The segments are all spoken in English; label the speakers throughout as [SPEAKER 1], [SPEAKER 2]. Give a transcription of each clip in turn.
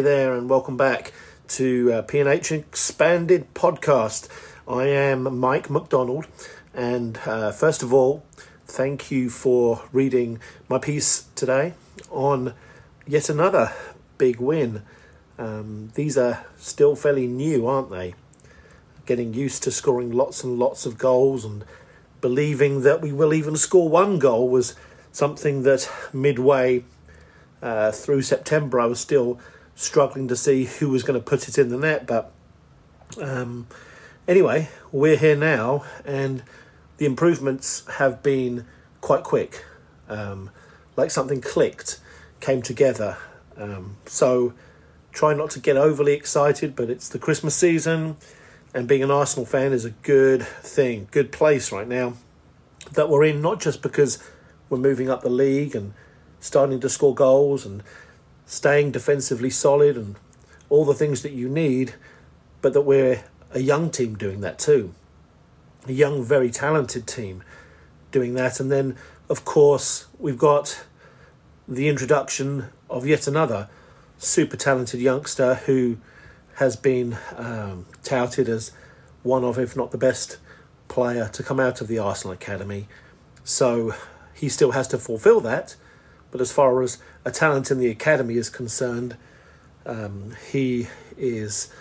[SPEAKER 1] Hi there, and welcome back to uh, P&H Expanded Podcast. I am Mike McDonald, and uh, first of all, thank you for reading my piece today on yet another big win. Um, these are still fairly new, aren't they? Getting used to scoring lots and lots of goals and believing that we will even score one goal was something that midway uh, through September, I was still struggling to see who was going to put it in the net. But um, anyway, we're here now, and the improvements have been quite quick. Um, like something clicked, came together. Um, so try not to get overly excited, but it's the Christmas season, and being an Arsenal fan is a good thing, good place right now that we're in, not just because we're moving up the league and starting to score goals and staying defensively solid and all the things that you need, but that we're a young team doing that too. A young, very talented team doing that. And then, of course, we've got the introduction of yet another super talented youngster who has been um, touted as one of, if not the best player to come out of the Arsenal Academy. So he still has to fulfill that but as far as a talent in the academy is concerned, um, he is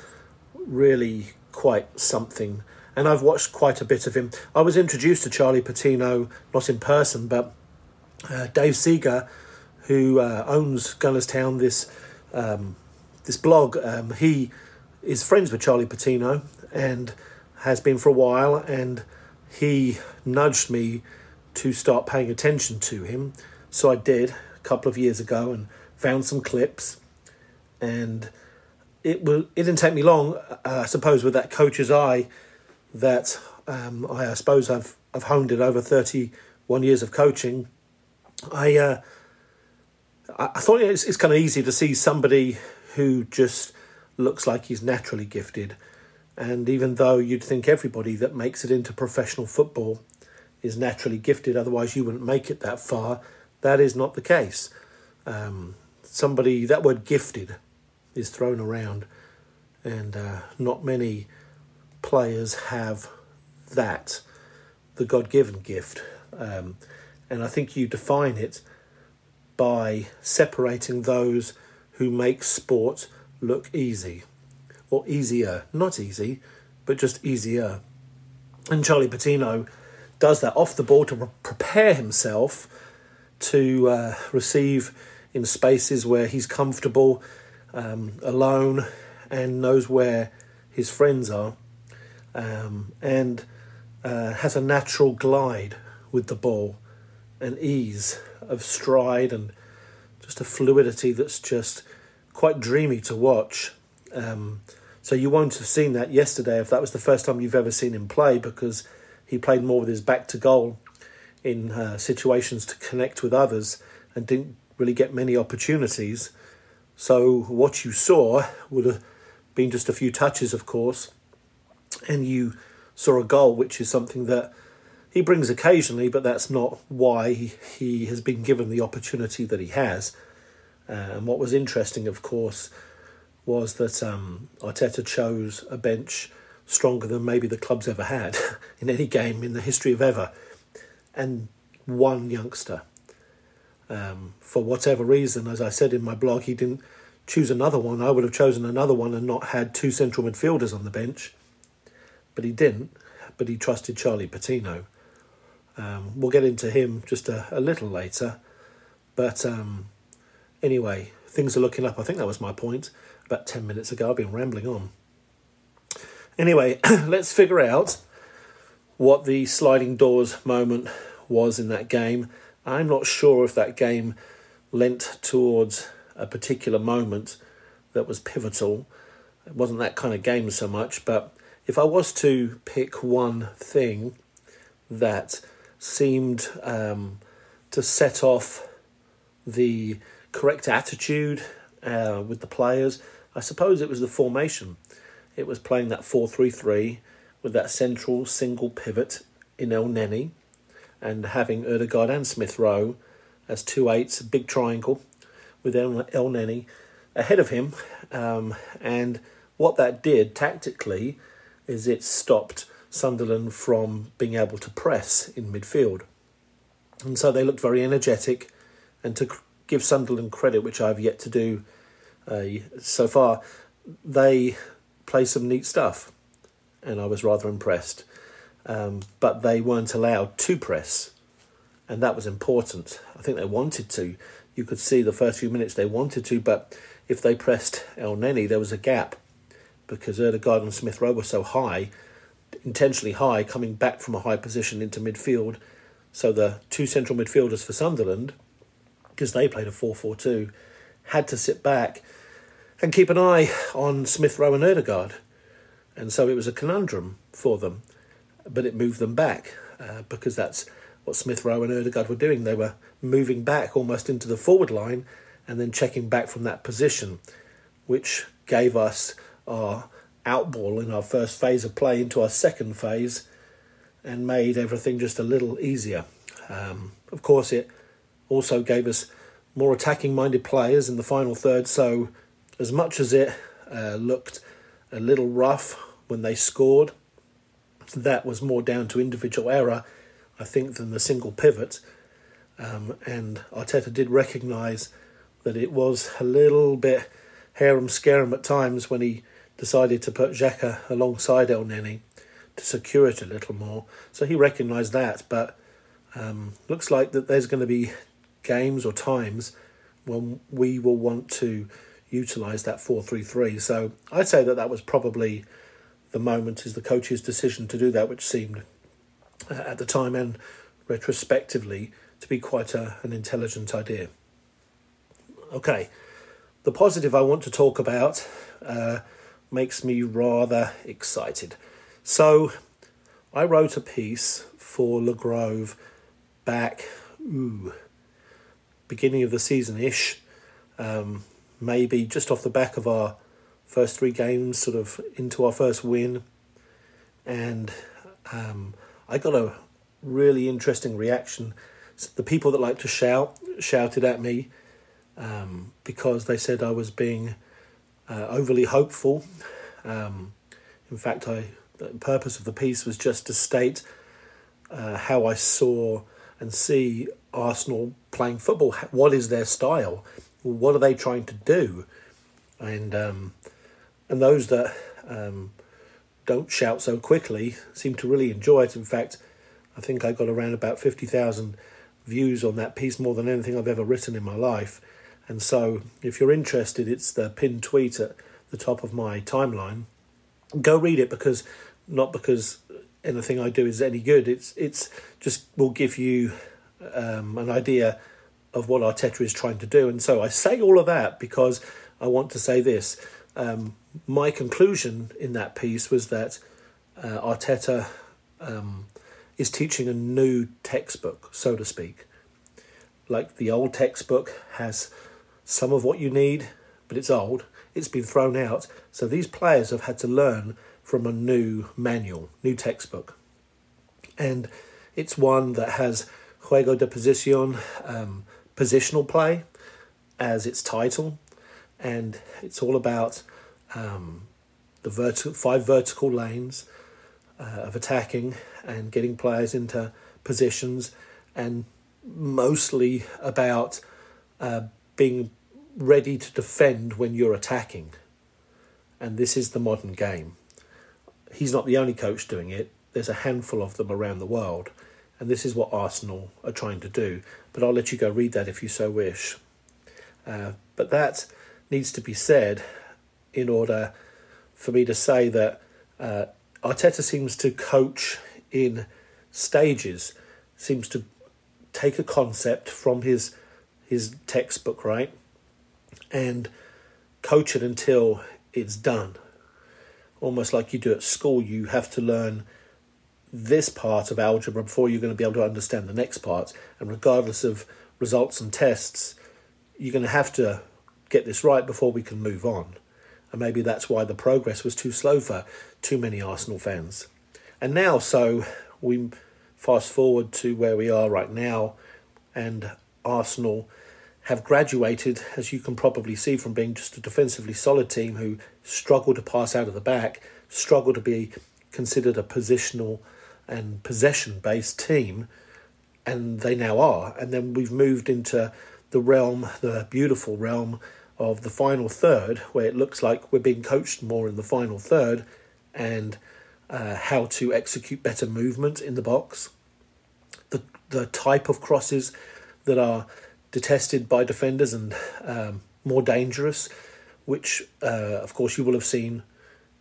[SPEAKER 1] really quite something. And I've watched quite a bit of him. I was introduced to Charlie Patino, not in person, but uh, Dave Seeger, who uh, owns Gunners Town, this um, this blog, um, he is friends with Charlie Patino and has been for a while. And he nudged me to start paying attention to him. So I did a couple of years ago and found some clips, and it will. It didn't take me long, uh, I suppose, with that coach's eye, that um, I, I, suppose I've I've honed it over thirty one years of coaching. I uh, I thought it's, it's kind of easy to see somebody who just looks like he's naturally gifted. And even though you'd think everybody that makes it into professional football is naturally gifted, otherwise you wouldn't make it that far, that is not the case. Um, somebody, that word gifted is thrown around, and uh, not many players have that, the God given gift. Um, and I think you define it by separating those who make sport look easy or easier. Not easy, but just easier. And Charlie Patino does that off the ball to prepare himself to uh, receive in spaces where he's comfortable, um, alone, and knows where his friends are, um, and uh, has a natural glide with the ball, an ease of stride, and just a fluidity that's just quite dreamy to watch. Um, so you won't have seen that yesterday if that was the first time you've ever seen him play because he played more with his back to goal in uh, situations to connect with others and didn't really get many opportunities. So, what you saw would have been just a few touches, of course, and you saw a goal, which is something that he brings occasionally, but that's not why he has been given the opportunity that he has. Uh, and what was interesting, of course, was that um, Arteta chose a bench stronger than maybe the club's ever had in any game in the history of ever and one youngster. Um, for whatever reason, as I said in my blog, he didn't choose another one. I would have chosen another one and not had two central midfielders on the bench, but he didn't. But he trusted Charlie Patino. Um, we'll get into him just a, a little later. But um, anyway, things are looking up. I think that was my point about 10 minutes ago. I've been rambling on. Anyway, let's figure out what the sliding doors moment was in that game. I'm not sure if that game lent towards a particular moment that was pivotal. It wasn't that kind of game so much, but if I was to pick one thing that seemed um, to set off the correct attitude uh, with the players, I suppose it was the formation. It was playing that 4 3 3 with that central single pivot in El Elneny and having Odegaard and Smith Rowe as two eights, a big triangle with El, Elneny ahead of him, um, and what that did tactically is it stopped Sunderland from being able to press in midfield. And so they looked very energetic, and to give Sunderland credit, which I've yet to do uh, so far, they play some neat stuff, and I was rather impressed. Um, but they weren't allowed to press, and that was important. I think they wanted to. You could see the first few minutes they wanted to, but if they pressed Elneny, there was a gap because Ødegaard and Smith Rowe were so high, intentionally high, coming back from a high position into midfield. So the two central midfielders for Sunderland, because they played a 4 4 2, had to sit back and keep an eye on Smith Rowe and Ødegaard. And so it was a conundrum for them, but it moved them back uh, because that's what Smith Rowe and Ødegaard were doing. They were moving back almost into the forward line and then checking back from that position, which gave us our outball in our first phase of play into our second phase and made everything just a little easier. Um, of course, it also gave us more attacking minded players in the final third, so as much as it uh, looked a little rough when they scored, that was more down to individual error, I think, than the single pivot. Um, and Arteta did recognise that it was a little bit harum scarum at times when he decided to put Xhaka alongside Elneny to secure it a little more. So he recognised that, but um, looks like that there's going to be games or times when we will want to utilise that 4-3-3. So I'd say that that was probably the moment is the coach's decision to do that, which seemed uh, at the time and retrospectively to be quite a, an intelligent idea. Okay, the positive I want to talk about uh, makes me rather excited. So, I wrote a piece for Le Grove back, ooh, beginning of the season ish, um, maybe just off the back of our first three games, sort of into our first win. And um, I got a really interesting reaction. The people that like to shout shouted at me um, because they said I was being uh, overly hopeful. Um, in fact, I the purpose of the piece was just to state uh, how I saw and see Arsenal playing football. What is their style? What are they trying to do? And um, and those that um, don't shout so quickly seem to really enjoy it. In fact, I think I got around about fifty thousand views on that piece, more than anything I've ever written in my life. And so, if you're interested, it's the pinned tweet at the top of my timeline. Go read it because not because anything I do is any good. It's it's just will give you um, an idea of what Arteta is trying to do. And so I say all of that because I want to say this. Um, my conclusion in that piece was that uh, Arteta um, is teaching a new textbook, so to speak. Like the old textbook has some of what you need, but it's old. It's been thrown out. So these players have had to learn from a new manual, new textbook. And it's one that has Juego de Posición, um, positional play, as its title. And it's all about um, the vertical, five vertical lanes uh, of attacking and getting players into positions, and mostly about uh, being ready to defend when you're attacking. And this is the modern game. He's not the only coach doing it, there's a handful of them around the world. And this is what Arsenal are trying to do. But I'll let you go read that if you so wish. Uh, but that needs to be said in order for me to say that uh, Arteta seems to coach in stages, seems to take a concept from his his textbook, right? and coach it until it's done. Almost like you do at school, you have to learn this part of algebra before you're going to be able to understand the next part. And regardless of results and tests, you're going to have to get this right before we can move on. And maybe that's why the progress was too slow for too many Arsenal fans. And now, so we fast forward to where we are right now, and Arsenal have graduated, as you can probably see from being just a defensively solid team who struggle to pass out of the back, struggle to be considered a positional and possession based team, and they now are. And then we've moved into the realm, the beautiful realm of the final third, where it looks like we're being coached more in the final third and uh, how to execute better movement in the box. The, the type of crosses that are detested by defenders and um, more dangerous, which uh, of course you will have seen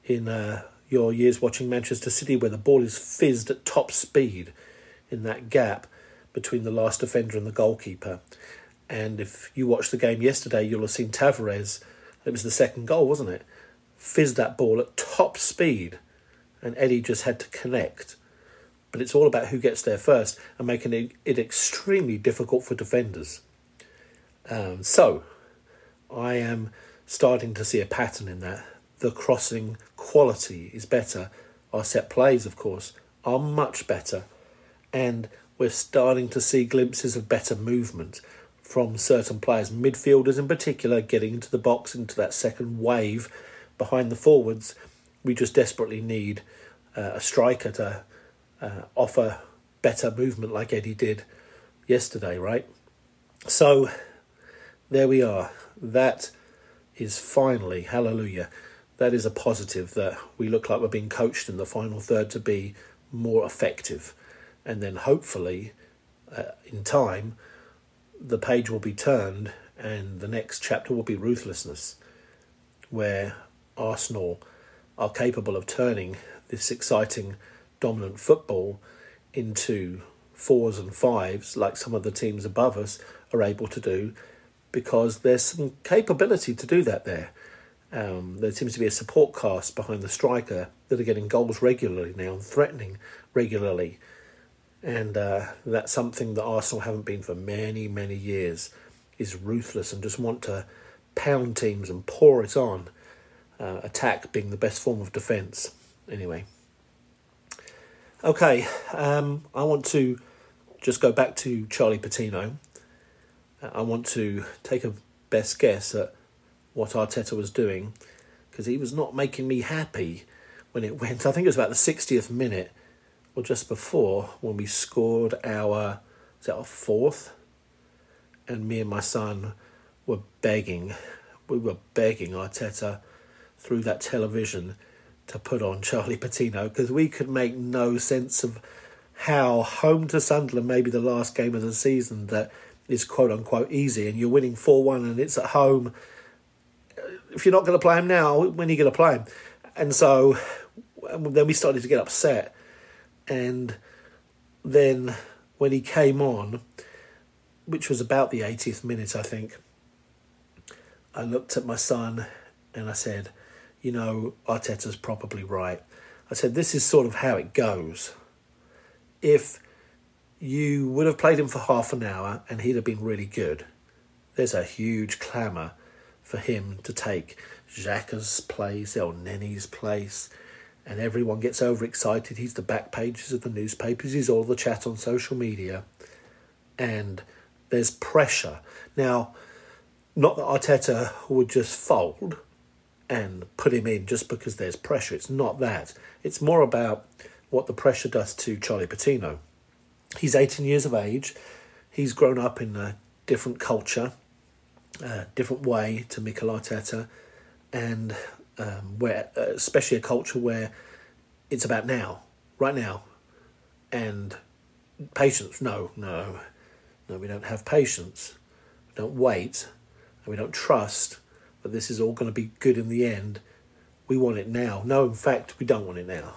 [SPEAKER 1] in uh, your years watching Manchester City, where the ball is fizzed at top speed in that gap between the last defender and the goalkeeper. And if you watched the game yesterday, you'll have seen Tavares. It was the second goal, wasn't it? Fizzed that ball at top speed, and Eddie just had to connect. But it's all about who gets there first and making it, extremely difficult for defenders. Um, so, I am starting to see a pattern in that. The crossing quality is better. Our set plays, of course, are much better. And we're starting to see glimpses of better movement from certain players, midfielders in particular, getting into the box, into that second wave behind the forwards. We just desperately need uh, a striker to uh, offer better movement like Eddie did yesterday, right? So there we are. That is finally, hallelujah, that is a positive that we look like we're being coached in the final third to be more effective. And then hopefully, uh, in time, the page will be turned and the next chapter will be ruthlessness, where Arsenal are capable of turning this exciting, dominant football into fours and fives, like some of the teams above us are able to do, because there's some capability to do that there. Um, there seems to be a support cast behind the striker that are getting goals regularly now and threatening regularly. And uh, that's something that Arsenal haven't been for many, many years, is ruthless and just want to pound teams and pour it on. Uh, attack being the best form of defence. Anyway. Okay, um, I want to just go back to Charlie Patino. I want to take a best guess at what Arteta was doing because he was not making me happy when it went. I think it was about the 60th minute or just before when we scored our, our fourth? And me and my son were begging, we were begging Arteta through that television to put on Charlie Patino because we could make no sense of how home to Sunderland, maybe the last game of the season, that is quote unquote easy, and you're winning 4 1 and it's at home. If you're not going to play him now, when are you going to play him? And so then we started to get upset. And then when he came on, which was about the 80th minute, I think, I looked at my son and I said, You know, Arteta's probably right. I said, This is sort of how it goes. If you would have played him for half an hour and he'd have been really good. There's a huge clamour for him to take Xhaka's place, Elneny's place, and everyone gets overexcited. He's the back pages of the newspapers, he's all the chat on social media, and there's pressure. Now, not that Arteta would just fold and put him in just because there's pressure. It's not that. It's more about what the pressure does to Charlie Patino He's 18 years of age. He's grown up in a different culture, a different way to Mikel Arteta, and um, where, uh, especially a culture where it's about now, right now, and patience. No, no, no. We don't have patience. We don't wait, and we don't trust that this is all going to be good in the end. We want it now. No, in fact, we don't want it now.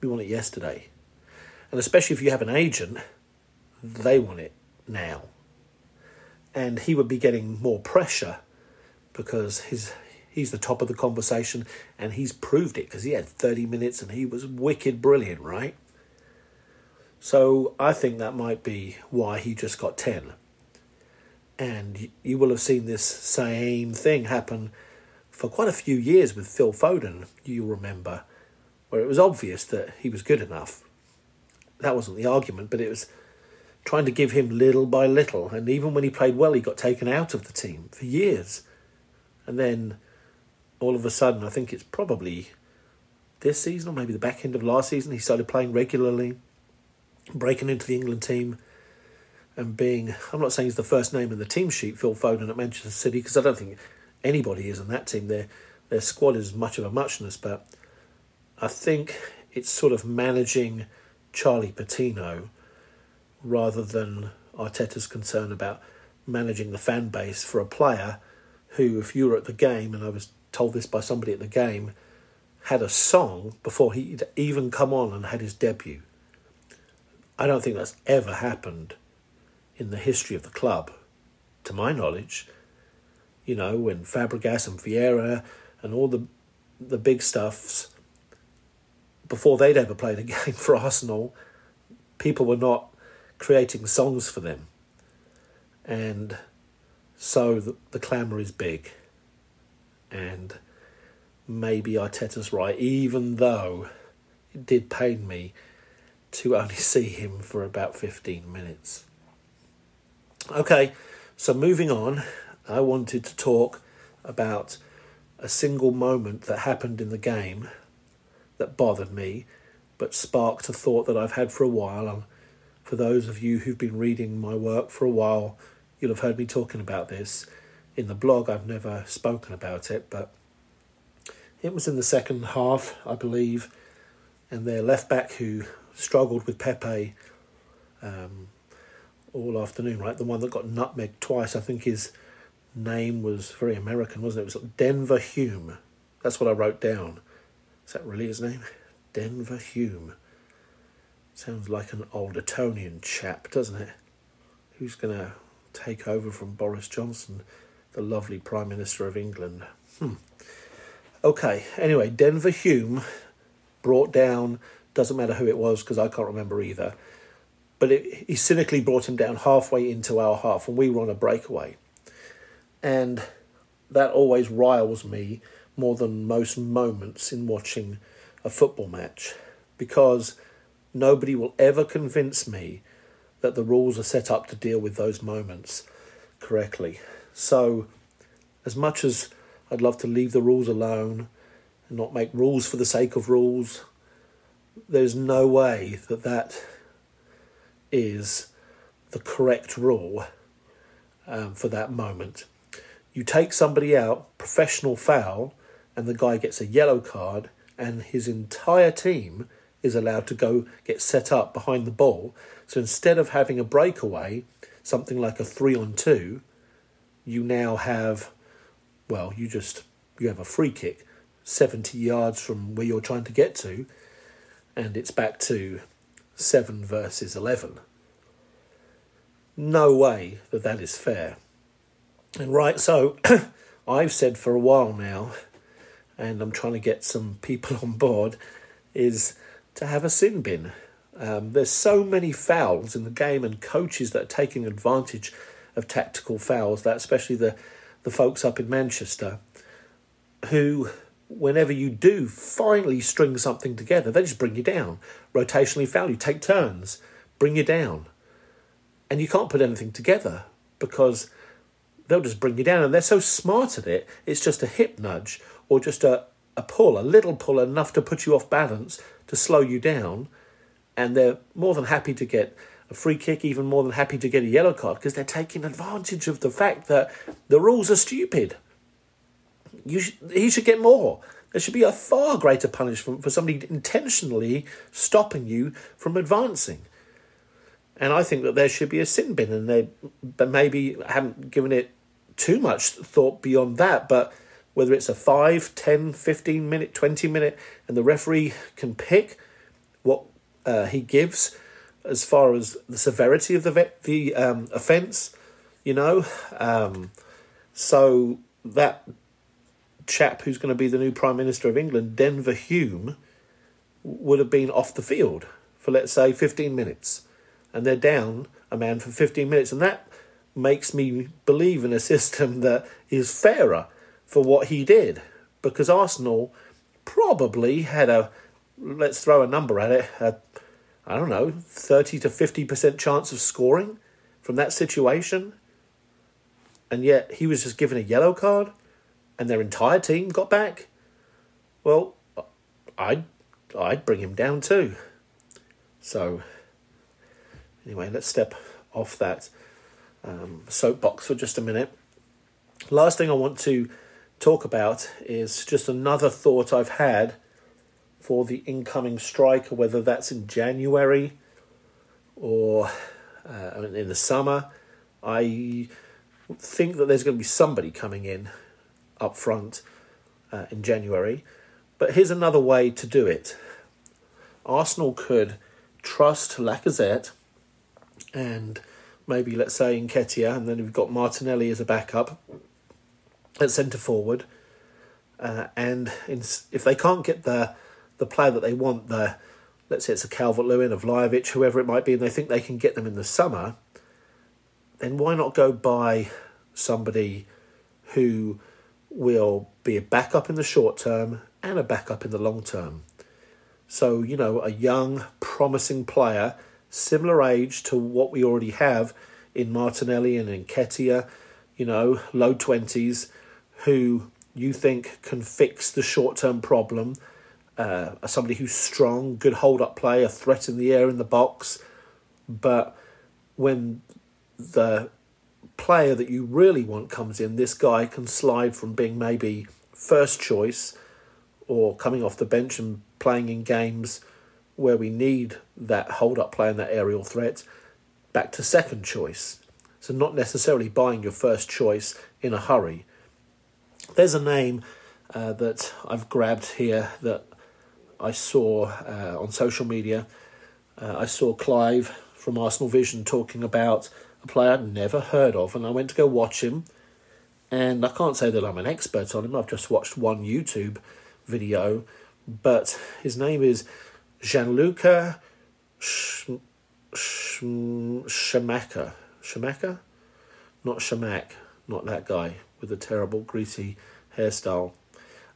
[SPEAKER 1] We want it yesterday. And especially if you have an agent, they want it now. And he would be getting more pressure because he's he's the top of the conversation and he's proved it because he had 30 minutes and he was wicked brilliant, right? So I think that might be why he just got 10. And you will have seen this same thing happen for quite a few years with Phil Foden, you'll remember, where it was obvious that he was good enough that wasn't the argument, but it was trying to give him little by little. And even when he played well, he got taken out of the team for years. And then all of a sudden, I think it's probably this season or maybe the back end of last season, he started playing regularly, breaking into the England team, and being. I'm not saying he's the first name in the team sheet, Phil Foden at Manchester City, because I don't think anybody is in that team. Their their squad is much of a muchness, but I think it's sort of managing Charlie Patino rather than Arteta's concern about managing the fan base for a player who, if you were at the game, and I was told this by somebody at the game, had a song before he'd even come on and had his debut. I don't think that's ever happened in the history of the club, to my knowledge. You know, when Fabregas and Vieira and all the the big stuffs before they'd ever played a game for Arsenal, people were not creating songs for them. And so the, the clamour is big. And maybe Arteta's right, even though it did pain me to only see him for about 15 minutes. Okay, so moving on, I wanted to talk about a single moment that happened in the game that bothered me, but sparked a thought that I've had for a while. And for those of you who've been reading my work for a while, you'll have heard me talking about this. In the blog, I've never spoken about it, but it was in the second half, I believe, and their left back who struggled with Pepe um, all afternoon, right? The one that got nutmegged twice, I think his name was very American, wasn't it? It was Denver Hume. That's what I wrote down. Is that really his name? Denver Hume. Sounds like an old Etonian chap, doesn't it? Who's going to take over from Boris Johnson, the lovely Prime Minister of England? Hmm. Okay, anyway, Denver Hume brought down, doesn't matter who it was because I can't remember either, but it, he cynically brought him down halfway into our half and we were on a breakaway. And that always riles me more than most moments in watching a football match because nobody will ever convince me that the rules are set up to deal with those moments correctly. So, as much as I'd love to leave the rules alone and not make rules for the sake of rules, there's no way that that is the correct rule um, for that moment. You take somebody out, professional foul, and the guy gets a yellow card, and his entire team is allowed to go get set up behind the ball. So instead of having a breakaway, something like a three on two, you now have, well, you just you have a free kick, seventy yards from where you're trying to get to, and it's back to seven versus eleven. No way that that is fair. And right, so I've said for a while now and I'm trying to get some people on board, is to have a sin bin. Um, there's so many fouls in the game, and coaches that are taking advantage of tactical fouls. That especially the the folks up in Manchester, who whenever you do finally string something together, they just bring you down. Rotationally foul, you take turns, bring you down, and you can't put anything together because they'll just bring you down. And they're so smart at it. It's just a hip nudge or just a, a pull, a little pull enough to put you off balance to slow you down. And they're more than happy to get a free kick, even more than happy to get a yellow card because they're taking advantage of the fact that the rules are stupid. You sh- he should get more. There should be a far greater punishment for somebody intentionally stopping you from advancing. And I think that there should be a sin bin, and they but maybe haven't given it too much thought beyond that. But whether it's a 5, 10, 15 minute, 20 minute, and the referee can pick what uh, he gives as far as the severity of the vet, the um, offence, you know. Um, so that chap who's going to be the new Prime Minister of England, Denver Hume, would have been off the field for, let's say, 15 minutes. And they're down a man for 15 minutes. And that makes me believe in a system that is fairer for what he did because Arsenal probably had a let's throw a number at it a, I don't know, 30 to 50% chance of scoring from that situation. And yet he was just given a yellow card and their entire team got back. Well, I'd, I'd bring him down too. So, anyway, let's step off that um, soapbox for just a minute. Last thing I want to talk about is just another thought I've had for the incoming striker, whether that's in January or uh, in the summer. I think that there's going to be somebody coming in up front uh, in January. But here's another way to do it Arsenal could trust Lacazette and maybe, let's say, Nketiah, and then we've got Martinelli as a backup at centre forward. Uh, and in, if they can't get the the player that they want, the let's say it's a Calvert Lewin, a Vlahovic, whoever it might be, and they think they can get them in the summer, then why not go buy somebody who will be a backup in the short term and a backup in the long term? So, you know, a young, promising player, similar age to what we already have in Martinelli and in Nketiah, you know, low 20s, who you think can fix the short term problem uh, somebody who's strong, good hold up play, a threat in the air in the box. But when the player that you really want comes in, this guy can slide from being maybe first choice or coming off the bench and playing in games where we need that hold up play and that aerial threat back to second choice. So, not necessarily buying your first choice in a hurry. There's a name uh, that I've grabbed here that I saw uh, on social media, uh, I saw Clive from Arsenal Vision talking about a player I'd never heard of, and I went to go watch him. And I can't say that I'm an expert on him, I've just watched one YouTube video, but his name is Gianluca Sh- Sh- Shamaka. Shamaka? Not Chamakh, not that guy with the terrible greasy hairstyle.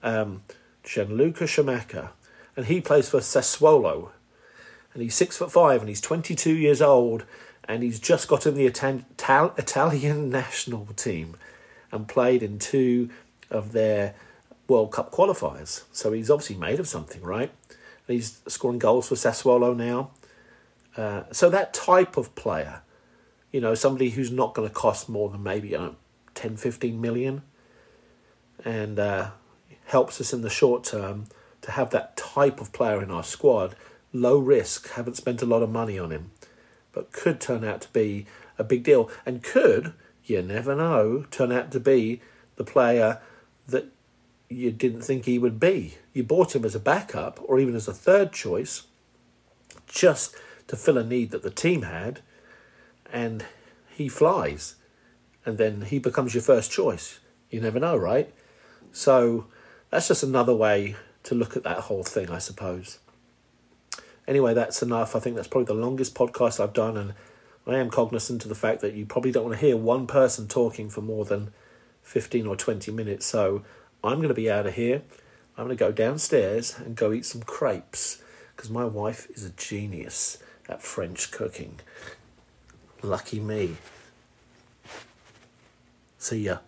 [SPEAKER 1] Um, Gianluca Scamacca and he plays for Sassuolo. And he's six foot five, and he's 22 years old, and he's just got in the Italian national team and played in two of their World Cup qualifiers. So he's obviously made of something, right? And he's scoring goals for Sassuolo now. Uh, so that type of player, you know, somebody who's not going to cost more than maybe you know, 10, 15 million and uh, helps us in the short term to have that type of player in our squad, low risk, haven't spent a lot of money on him, but could turn out to be a big deal and could, you never know, turn out to be the player that you didn't think he would be. You bought him as a backup or even as a third choice just to fill a need that the team had, and he flies. And then he becomes your first choice. You never know, right? So that's just another way to look at that whole thing, I suppose. Anyway, that's enough. I think that's probably the longest podcast I've done, and I am cognizant of the fact that you probably don't want to hear one person talking for more than 15 or 20 minutes. So I'm going to be out of here. I'm going to go downstairs and go eat some crepes because my wife is a genius at French cooking. Lucky me. See ya.